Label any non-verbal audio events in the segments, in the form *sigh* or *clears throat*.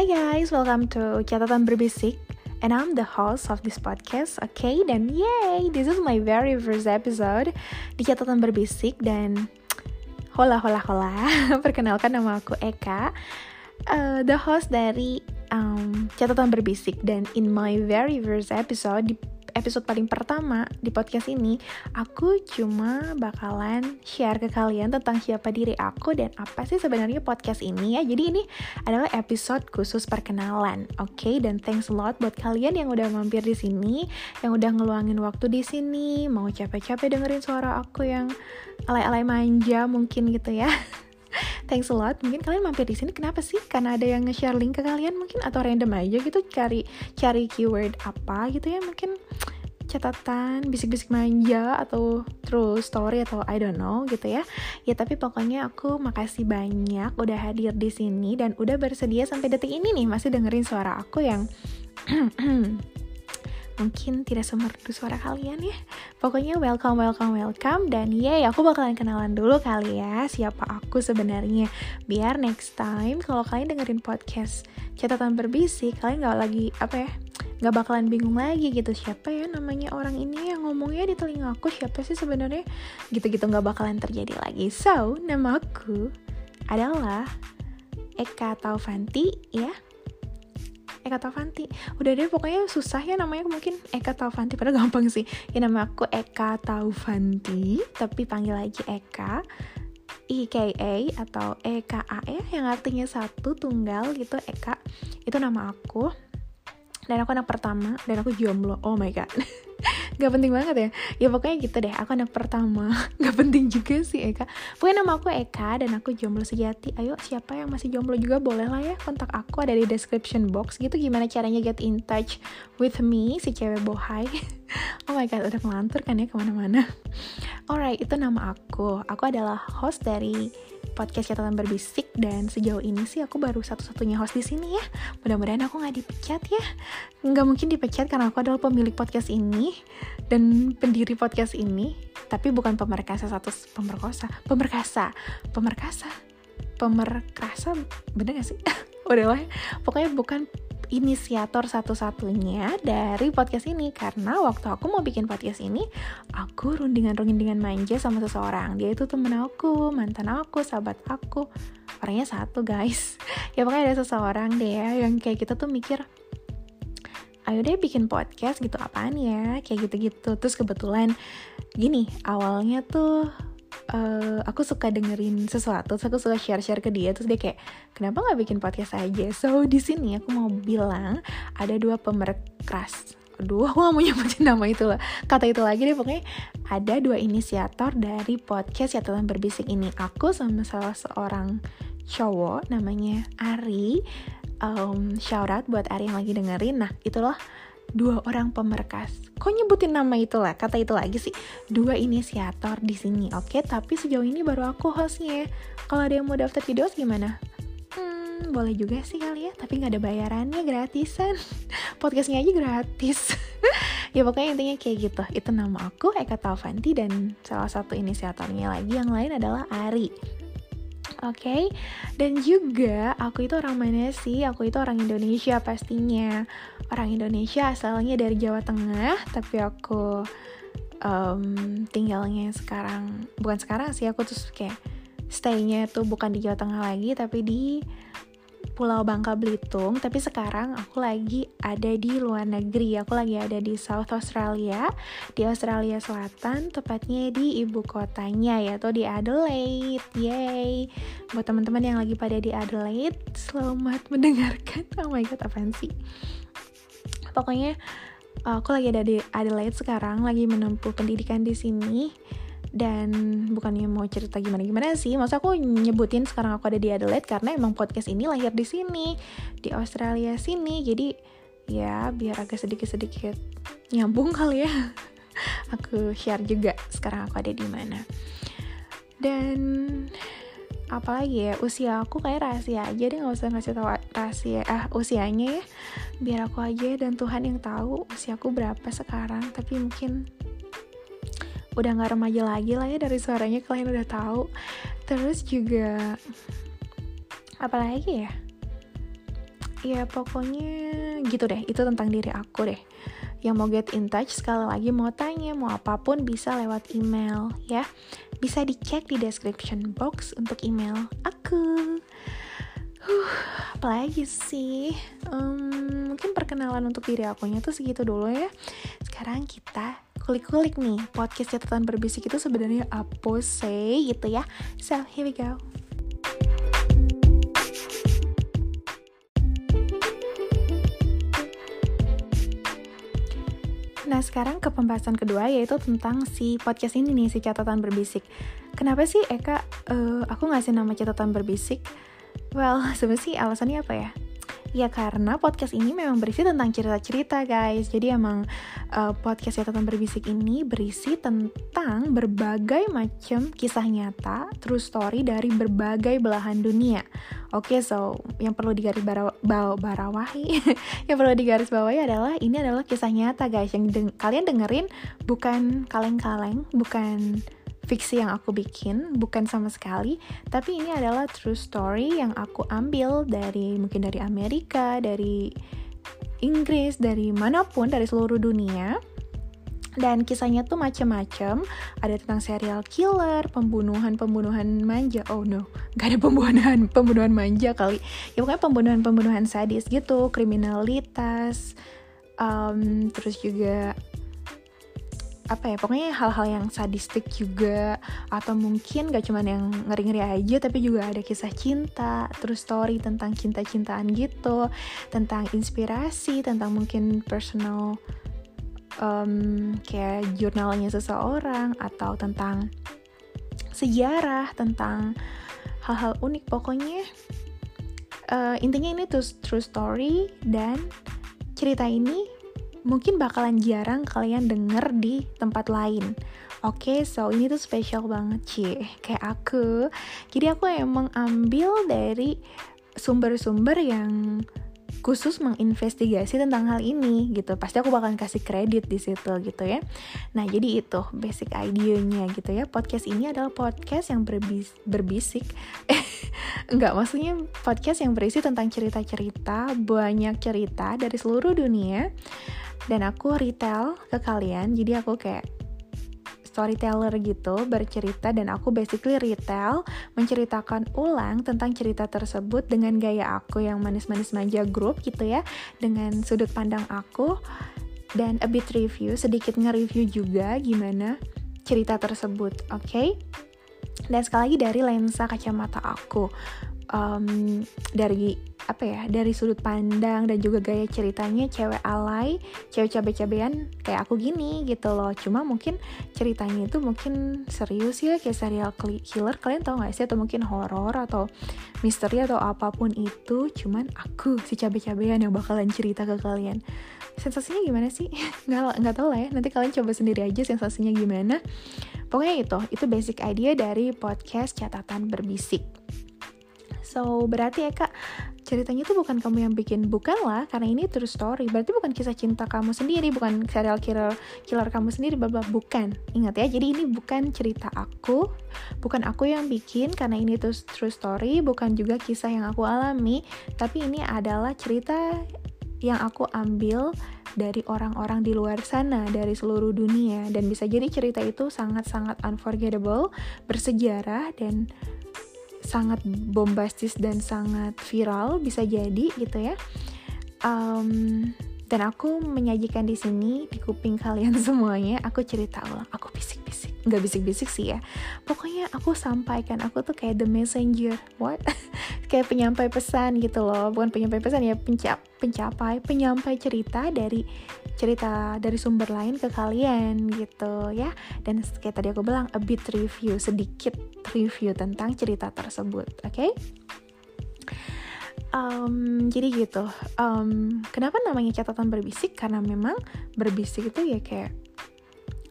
Hi guys, welcome to Catatan Berbisik And I'm the host of this podcast? Okay? Dan yay, this is my very first episode di Catatan Berbisik Dan hola hola hola, *laughs* perkenalkan nama aku Eka uh, The host dari um, Catatan Berbisik Dan in my very first episode, di episode paling pertama di podcast ini, aku cuma bakalan share ke kalian tentang siapa diri aku dan apa sih sebenarnya podcast ini ya. Jadi ini adalah episode khusus perkenalan, oke? Okay? Dan thanks a lot buat kalian yang udah mampir di sini, yang udah ngeluangin waktu di sini, mau capek-capek dengerin suara aku yang alay-alay manja mungkin gitu ya. *laughs* thanks a lot mungkin kalian mampir di sini kenapa sih karena ada yang nge-share link ke kalian mungkin atau random aja gitu cari cari keyword apa gitu ya mungkin catatan bisik-bisik manja atau true story atau I don't know gitu ya. Ya tapi pokoknya aku makasih banyak udah hadir di sini dan udah bersedia sampai detik ini nih masih dengerin suara aku yang *clears throat* mungkin tidak semerdu suara kalian ya. Pokoknya welcome welcome welcome dan yay aku bakalan kenalan dulu kali ya siapa aku sebenarnya. Biar next time kalau kalian dengerin podcast catatan berbisik kalian nggak lagi apa ya nggak bakalan bingung lagi gitu siapa ya namanya orang ini yang ngomongnya di telinga aku siapa sih sebenarnya? Gitu-gitu nggak bakalan terjadi lagi. So nama aku adalah Eka Taufanti ya. Eka Taufanti. Udah deh pokoknya susah ya namanya mungkin Eka Taufanti padahal gampang sih. Ya nama aku Eka Taufanti tapi panggil aja Eka. EKA atau EKA ya yang artinya satu tunggal gitu Eka. Itu nama aku dan aku anak pertama dan aku jomblo. Oh my god. *laughs* Gak penting banget ya. Ya pokoknya gitu deh aku anak pertama. *laughs* Gak penting juga sih Eka. Pokoknya nama aku Eka dan aku jomblo sejati. Ayo siapa yang masih jomblo juga boleh lah ya. Kontak aku ada di description box. Gitu gimana caranya get in touch with me si cewek bohai. *laughs* Oh my god udah melantur kan ya ke mana-mana. Alright itu nama aku. Aku adalah host dari podcast catatan berbisik dan sejauh ini sih aku baru satu-satunya host di sini ya. Mudah-mudahan aku nggak dipecat ya. Nggak mungkin dipecat karena aku adalah pemilik podcast ini dan pendiri podcast ini. Tapi bukan pemerkasa satu pemerkosa, pemerkasa, pemerkasa, pemerkasa, bener gak sih? *laughs* Udah lah, pokoknya bukan inisiator satu-satunya dari podcast ini. Karena waktu aku mau bikin podcast ini aku rundingan-rundingan manja sama seseorang. Dia itu temen aku mantan aku sahabat aku. Orangnya satu guys. *laughs* Ya pokoknya ada seseorang deh ya yang kayak kita tuh mikir ayo deh bikin podcast gitu apaan ya? Kayak gitu-gitu. Terus kebetulan gini awalnya tuh uh, aku suka dengerin sesuatu, terus aku suka share-share ke dia, terus dia kayak kenapa nggak bikin podcast aja? So di sini aku mau bilang ada dua pemerkras. Aduh, aku gak mau nyebutin nama itu lah. Kata itu lagi deh, pokoknya ada dua inisiator dari podcast catatan berbisik ini. Aku sama salah seorang cowok namanya Ari. Um, shout out buat Ari yang lagi dengerin. Nah, itulah dua orang pemerkas. Kok nyebutin nama itu lah, kata itu lagi sih. Dua inisiator di sini, oke? Okay? Tapi sejauh ini baru aku hostnya. Kalau ada yang mau daftar host gimana? Hmm, boleh juga sih kali ya, tapi nggak ada bayarannya, gratisan. *laughs* Podcastnya aja gratis. *laughs* ya pokoknya intinya kayak gitu. Itu nama aku Eka Taufanti dan salah satu inisiatornya lagi yang lain adalah Ari oke okay? dan juga aku itu orang mana sih aku itu orang Indonesia pastinya orang Indonesia asalnya dari Jawa Tengah tapi aku um, tinggalnya sekarang bukan sekarang sih aku tuh kayak staynya tuh bukan di Jawa Tengah lagi tapi di Pulau Bangka Belitung, tapi sekarang aku lagi ada di luar negeri. Aku lagi ada di South Australia, di Australia Selatan, tepatnya di ibu kotanya yaitu di Adelaide. Yay! Buat teman-teman yang lagi pada di Adelaide, selamat mendengarkan. *laughs* Oh my god, apaan sih? Pokoknya aku lagi ada di Adelaide sekarang, lagi menempuh pendidikan di sini dan bukannya mau cerita gimana gimana sih masa aku nyebutin sekarang aku ada di Adelaide karena emang podcast ini lahir di sini di Australia sini. Jadi ya biar agak sedikit sedikit nyambung kali ya. *laughs* Aku share juga sekarang aku ada di mana. Dan apalagi ya usia aku kayak rahasia aja deh nggak usah ngasih tahu rahasia ah usianya ya. Biar aku aja dan Tuhan yang tahu usiaku berapa sekarang. Tapi mungkin udah nggak remaja lagi lah ya dari suaranya kalian udah tahu. Terus juga apalagi ya? Ya pokoknya gitu deh. Itu tentang diri aku deh. Yang mau get in touch sekali lagi mau tanya mau apa pun bisa lewat email ya. Bisa dicek di description box untuk email aku. Huh, apalagi sih? Um, mungkin perkenalan untuk diri akunya tuh segitu dulu ya. Sekarang kita kulik-kulik nih podcast catatan berbisik itu sebenarnya apa sih gitu ya so here we go Nah sekarang ke pembahasan kedua yaitu tentang si podcast ini nih, si catatan berbisik. Kenapa sih Eka, uh, aku ngasih nama catatan berbisik? Well, *laughs* sebenarnya sih alasannya apa ya? Ya karena podcast ini memang berisi tentang cerita-cerita guys. Jadi emang uh, podcast catatan berbisik ini berisi tentang berbagai macam kisah nyata True story dari berbagai belahan dunia. Oke okay, so yang perlu digaris baraw barawahi *laughs* Yang perlu digaris bawahi adalah ini adalah kisah nyata guys. Yang deng kalian dengerin bukan kaleng-kaleng Bukan fiksi yang aku bikin bukan sama sekali. Tapi ini adalah true story yang aku ambil dari mungkin dari Amerika dari Inggris dari mana pun dari seluruh dunia. Dan kisahnya tuh macem-macem. Ada tentang serial killer pembunuhan pembunuhan manja. Oh no. Gak ada pembunuhan *laughs* pembunuhan manja kali. Ya pokoknya pembunuhan pembunuhan sadis gitu. Kriminalitas um, terus juga apa ya pokoknya hal-hal yang sadistik juga atau mungkin gak cuman yang ngeri-ngeri aja tapi juga ada kisah cinta terus story tentang cinta-cintaan gitu tentang inspirasi tentang mungkin personal um, kayak jurnalnya seseorang atau tentang sejarah tentang hal-hal unik. Pokoknya uh, intinya ini tuh true story dan cerita ini mungkin bakalan jarang kalian denger di tempat lain. Oke, okay, so ini tuh spesial banget sih, kayak aku. Jadi aku emang ambil dari sumber-sumber yang khusus menginvestigasi tentang hal ini gitu. Pasti aku bakalan kasih kredit di situ gitu ya. Nah, jadi itu basic idenya gitu ya. Podcast ini adalah podcast yang berbis berbisik. *laughs* Enggak, maksudnya podcast yang berisi tentang cerita-cerita, banyak cerita dari seluruh dunia dan aku retail ke kalian jadi aku kayak storyteller gitu bercerita dan aku basically retail menceritakan ulang tentang cerita tersebut dengan gaya aku yang manis-manis manja grup gitu ya dengan sudut pandang aku dan a bit review sedikit nge-review juga gimana cerita tersebut oke okay? dan sekali lagi dari lensa kacamata aku um, dari apa ya dari sudut pandang dan juga gaya ceritanya cewek alay cewek cabe-cabean kayak aku gini gitu loh. Cuma mungkin ceritanya itu mungkin serius ya kayak serial killer. Kalian tau gak sih? Atau mungkin horor atau misteri atau apa pun itu cuman aku si cabe-cabean yang bakalan cerita ke kalian. Sensasinya gimana sih? *laughs* Nggak nggak tahu lah ya. Nanti kalian coba sendiri aja sensasinya gimana. Pokoknya itu itu basic idea dari podcast catatan berbisik So, berarti ya kak, ceritanya itu bukan kamu yang bikin, bukan lah, karena ini true story. Berarti bukan kisah cinta kamu sendiri, bukan serial killer, killer kamu sendiri, bla bukan. Ingat ya, jadi ini bukan cerita aku, bukan aku yang bikin, karena ini tuh true story, bukan juga kisah yang aku alami, tapi ini adalah cerita yang aku ambil dari orang-orang di luar sana, dari seluruh dunia, dan bisa jadi cerita itu sangat-sangat unforgettable, bersejarah, dan sangat bombastis dan sangat viral bisa jadi gitu ya. Um, dan aku menyajikan di sini di kuping kalian *laughs* semuanya aku cerita ulang. Aku bisik-bisik. Nggak bisik-bisik sih ya. Pokoknya aku sampaikan aku tuh kayak the messenger. What? *laughs* Kayak penyampai pesan gitu loh. Bukan penyampai pesan ya pencap pencapai penyampai cerita dari cerita dari sumber lain ke kalian gitu ya. Dan kayak tadi aku bilang a bit review sedikit review tentang cerita tersebut oke? okay? Um, jadi gitu. Um, kenapa namanya catatan berbisik? Karena memang berbisik itu ya kayak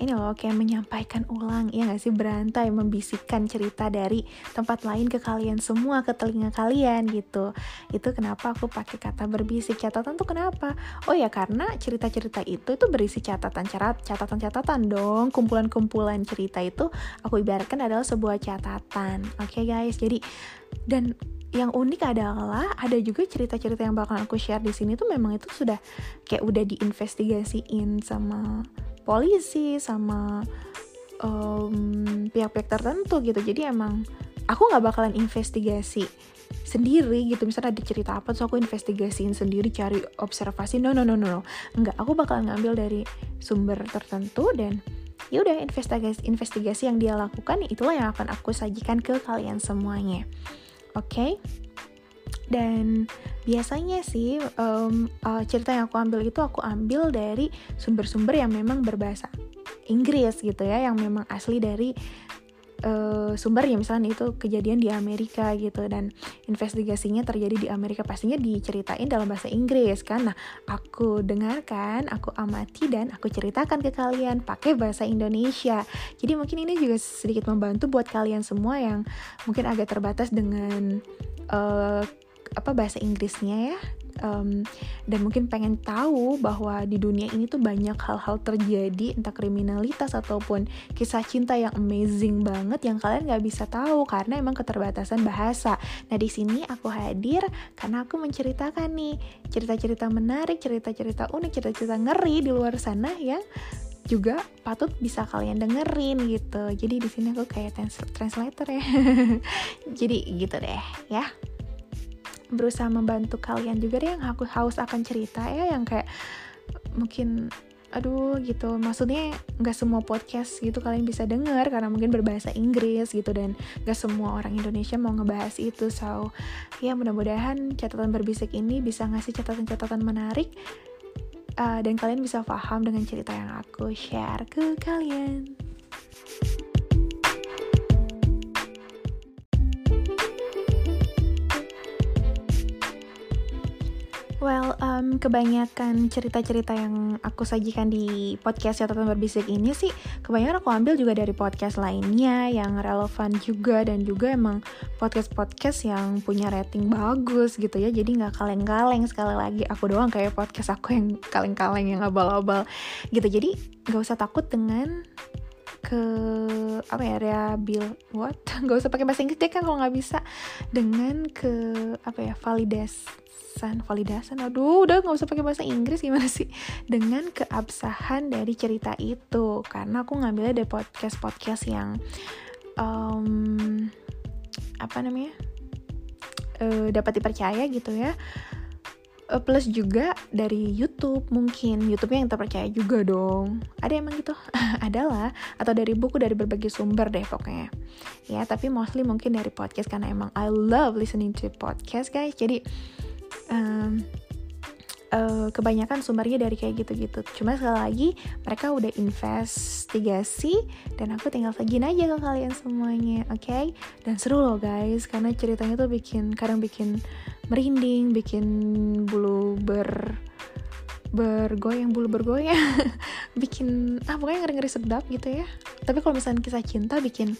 ini loh kayak menyampaikan ulang ya gak sih? Berantai membisikkan cerita dari tempat lain ke kalian semua ke telinga kalian gitu. Itu kenapa aku pakai kata berbisik. Catatan tuh kenapa? Oh ya karena cerita-cerita itu itu berisi catatan catatan-catatan dong. Kumpulan-kumpulan cerita itu aku ibaratkan adalah sebuah catatan. Oke okay, guys? Jadi dan yang unik adalah ada juga cerita-cerita yang bakal aku share di sini tuh memang itu sudah kayak udah diinvestigasiin sama polisi sama pihak pihak-pihak tertentu gitu. Jadi emang aku nggak bakalan investigasi sendiri gitu. Misalnya ada cerita apa terus aku investigasiin sendiri cari observasi. No no no no enggak aku bakalan ngambil dari sumber tertentu dan ya udah investigasi investigasi yang dia lakukan itulah yang akan aku sajikan ke kalian semuanya oke? Dan biasanya sih um, uh, cerita yang aku ambil itu aku ambil dari sumber-sumber yang memang berbahasa Inggris gitu ya yang memang asli dari uh, sumbernya misalnya itu kejadian di Amerika gitu dan investigasinya terjadi di Amerika. Pastinya diceritain dalam bahasa Inggris kan. Nah aku dengarkan aku amati dan aku ceritakan ke kalian. Pakai bahasa Indonesia. Jadi mungkin ini juga sedikit membantu buat kalian semua yang mungkin agak terbatas dengan uh, apa bahasa Inggrisnya ya um, dan mungkin pengen tahu bahwa di dunia ini tuh banyak hal-hal terjadi entah kriminalitas ataupun kisah cinta yang amazing banget yang kalian nggak bisa tahu karena emang keterbatasan bahasa. Nah di sini aku hadir karena aku menceritakan nih cerita-cerita menarik, cerita-cerita unik, cerita-cerita ngeri di luar sana yang juga patut bisa kalian dengerin gitu. Jadi di sini aku kayak trans translator ya. *laughs* Jadi gitu deh ya berusaha membantu kalian juga deh yang aku haus akan cerita ya yang kayak mungkin aduh gitu maksudnya nggak semua podcast gitu kalian bisa denger karena mungkin berbahasa Inggris gitu dan nggak semua orang Indonesia mau ngebahas itu so ya mudah-mudahan catatan berbisik ini bisa ngasih catatan-catatan menarik uh, dan kalian bisa paham dengan cerita yang aku share ke kalian. Well, um, kebanyakan cerita-cerita yang aku sajikan di podcast catatan berbisik ini sih kebanyakan aku ambil juga dari podcast lainnya yang relevan juga dan juga emang podcast-podcast yang punya rating bagus gitu ya. Jadi nggak kaleng-kaleng sekali lagi aku doang kayak podcast aku yang kaleng-kaleng yang abal-abal gitu. Jadi nggak usah takut dengan ke apa ya reabil what *laughs* nggak usah pakai bahasa Inggris deh kan kalau nggak bisa. Dengan ke apa ya validasan validasan. Aduh udah nggak usah pakai bahasa Inggris gimana sih? Dengan keabsahan dari cerita itu. Karena aku ngambilnya dari podcast podcast yang um, apa namanya uh, dapat dipercaya gitu ya plus juga dari YouTube mungkin. YouTube yang terpercaya juga dong. Ada emang gitu? *laughs* Adalah. Atau dari buku dari berbagai sumber deh pokoknya. Ya tapi mostly mungkin dari podcast karena emang I love listening to podcast guys. Jadi um, uh, kebanyakan sumbernya dari kayak gitu-gitu. Cuma sekali lagi mereka udah investigasi dan aku tinggal sajiin aja ke kalian semuanya, oke? Okay? Dan seru loh guys, karena ceritanya tuh bikin kadang bikin merinding, bikin bulu ber bergoyang bulu bergoyang *laughs* bikin ah pokoknya ngeri ngeri sedap gitu ya tapi kalau misalnya kisah cinta bikin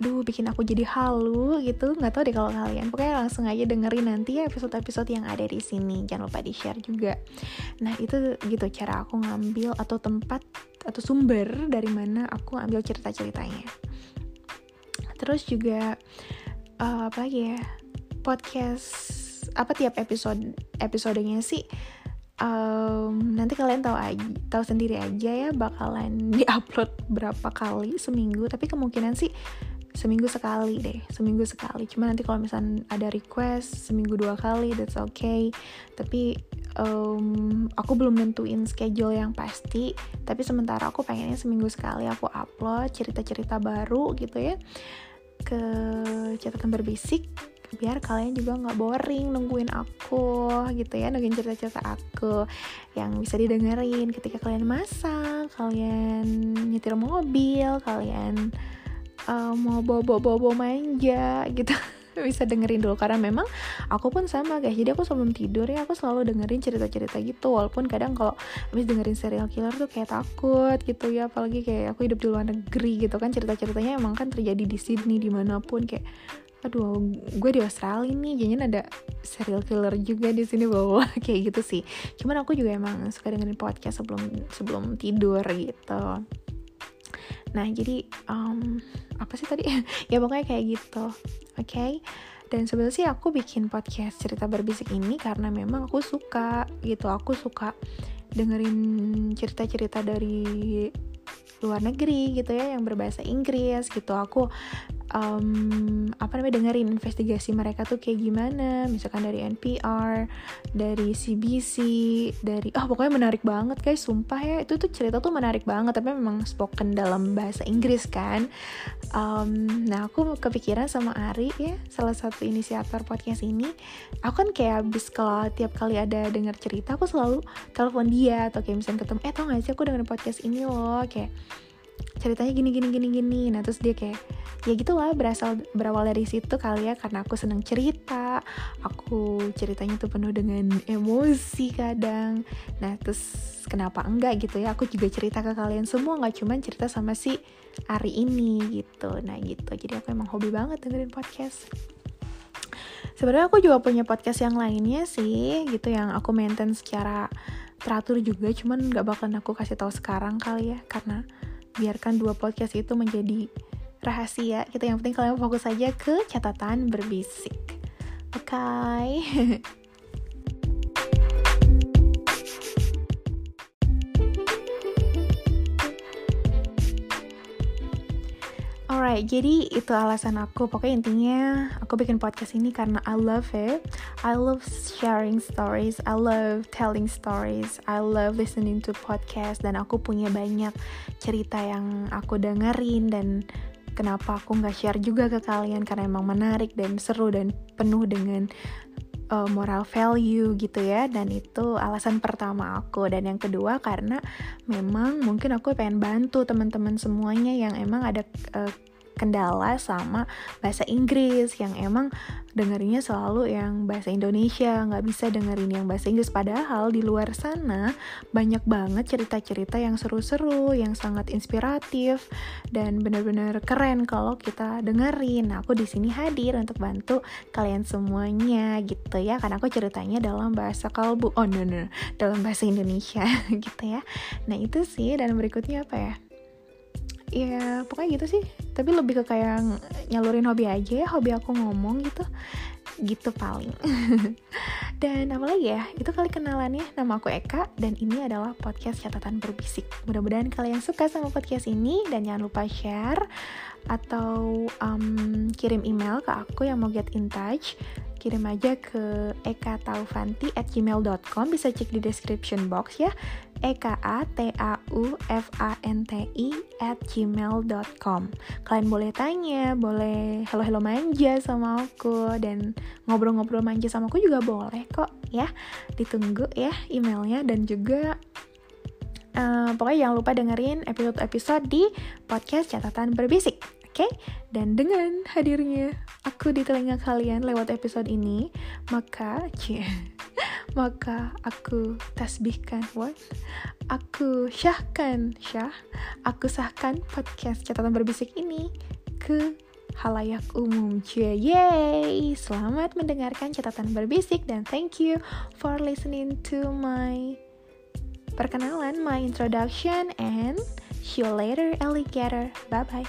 aduh bikin aku jadi halu gitu. Nggak tahu deh kalau kalian. Pokoknya langsung aja dengerin nanti episode-episode yang ada di sini. Jangan lupa di share juga. Nah itu gitu cara aku ngambil atau tempat atau sumber dari mana aku ambil cerita-ceritanya. Terus juga uh, apa lagi ya? Podcast apa tiap episode episodenya sih um, nanti kalian tahu aja tahu sendiri aja ya bakalan *laughs* diupload berapa kali seminggu. Tapi kemungkinan sih seminggu sekali deh seminggu sekali. Cuma nanti kalau misalnya ada request seminggu dua kali that's okay. Tapi um, aku belum nentuin schedule yang pasti. Tapi sementara aku pengennya seminggu sekali aku upload cerita-cerita baru gitu ya. Ke catatan berbisik biar kalian juga nggak boring nungguin aku gitu ya nungguin cerita-cerita aku yang bisa didengerin ketika kalian masak kalian nyetir mobil kalian uh, mau bobo-bobo manja gitu. *laughs* Bisa dengerin dulu karena memang aku pun sama guys. Jadi aku sebelum tidur ya aku selalu dengerin cerita-cerita gitu. Walaupun kadang kalau habis dengerin serial killer tuh kayak takut gitu ya. Apalagi kayak aku hidup di luar negeri gitu kan. Cerita-ceritanya emang kan terjadi di Sydney di mana pun. Kayak aduh gue di Australia nih. Jangan ada serial killer juga di sini. *laughs* Bawa kayak gitu sih. Cuman aku juga emang suka dengerin podcast sebelum sebelum tidur gitu nah jadi um, apa sih tadi *laughs* ya pokoknya kayak gitu oke okay? dan sebenarnya sih aku bikin podcast cerita berbisik ini karena memang aku suka gitu aku suka dengerin cerita-cerita dari luar negeri gitu ya yang berbahasa Inggris gitu aku um, apa namanya dengerin investigasi mereka tuh kayak gimana. Misalkan dari NPR dari CBC dari oh pokoknya menarik banget guys sumpah ya. Itu tuh cerita tuh menarik banget tapi memang spoken dalam bahasa Inggris kan. Um, nah aku kepikiran sama Ari ya salah satu inisiator podcast ini. Aku kan kayak habis kalau tiap kali ada dengar cerita aku selalu telepon dia atau kayak misalnya ketemu eh tau gak sih aku dengerin podcast ini loh? Kayak ceritanya gini gini gini gini. Nah terus dia kayak ya gitulah berasal berawal dari situ kali ya karena aku seneng cerita. Aku ceritanya tuh penuh dengan emosi kadang. Nah terus kenapa enggak gitu ya? Aku juga cerita ke kalian semua nggak cuman cerita sama si Ari ini gitu. Nah gitu. Jadi aku emang hobi banget dengerin podcast. Sebenarnya aku juga punya podcast yang lainnya sih gitu yang aku maintain secara teratur juga. Cuman nggak bakalan aku kasih tahu sekarang kali ya karena biarkan dua podcast itu menjadi rahasia gitu yang penting kalian fokus aja ke catatan berbisik oke okay? *laughs* Alright, jadi itu alasan aku. Pokoknya intinya aku bikin podcast ini karena I love it. I love sharing stories. I love telling stories. I love listening to podcast. Dan aku punya banyak cerita yang aku dengerin dan kenapa aku nggak share juga ke kalian karena emang menarik dan seru dan penuh dengan uh, moral value gitu ya dan itu alasan pertama aku. Dan yang kedua karena memang mungkin aku pengen bantu teman-teman semuanya yang emang ada uh, kendala sama bahasa Inggris yang emang dengerinnya selalu yang bahasa Indonesia nggak bisa dengerin yang bahasa Inggris. Padahal di luar sana banyak banget cerita-cerita yang seru-seru yang sangat inspiratif dan benar-benar keren kalau kita dengerin. Nah aku di sini hadir untuk bantu kalian semuanya gitu ya karena aku ceritanya dalam bahasa kalbu. Oh no no dalam bahasa Indonesia *laughs* gitu ya. Nah itu sih. Dan berikutnya apa ya ya pokoknya gitu sih. Tapi lebih ke kayak nyalurin hobi aja ya hobi aku ngomong gitu. Gitu paling. *laughs* Dan apa lagi ya? Itu kali kenalannya. Nama aku Eka dan ini adalah podcast catatan berbisik. Mudah-mudahan kalian suka sama podcast ini dan jangan lupa share atau um, kirim email ke aku yang mau get in touch kirim aja ke ekataufanti at gmail.com bisa cek di description box ya. E k a t a u f a n t i at gmail.com kalian boleh tanya boleh hello hello manja sama aku dan ngobrol-ngobrol manja sama aku juga boleh kok ya. Ditunggu ya emailnya dan juga Uh, pokoknya jangan lupa dengerin episode-episode di podcast catatan berbisik. Oke, okay? dan dengan hadirnya aku di telinga kalian lewat episode ini, maka cie, *laughs* maka aku tasbihkan what? Aku syahkan syah, aku sahkan podcast catatan berbisik ini ke halayak umum cie yay selamat mendengarkan catatan berbisik dan thank you for listening to my perkenalan my introduction and see you later alligator bye bye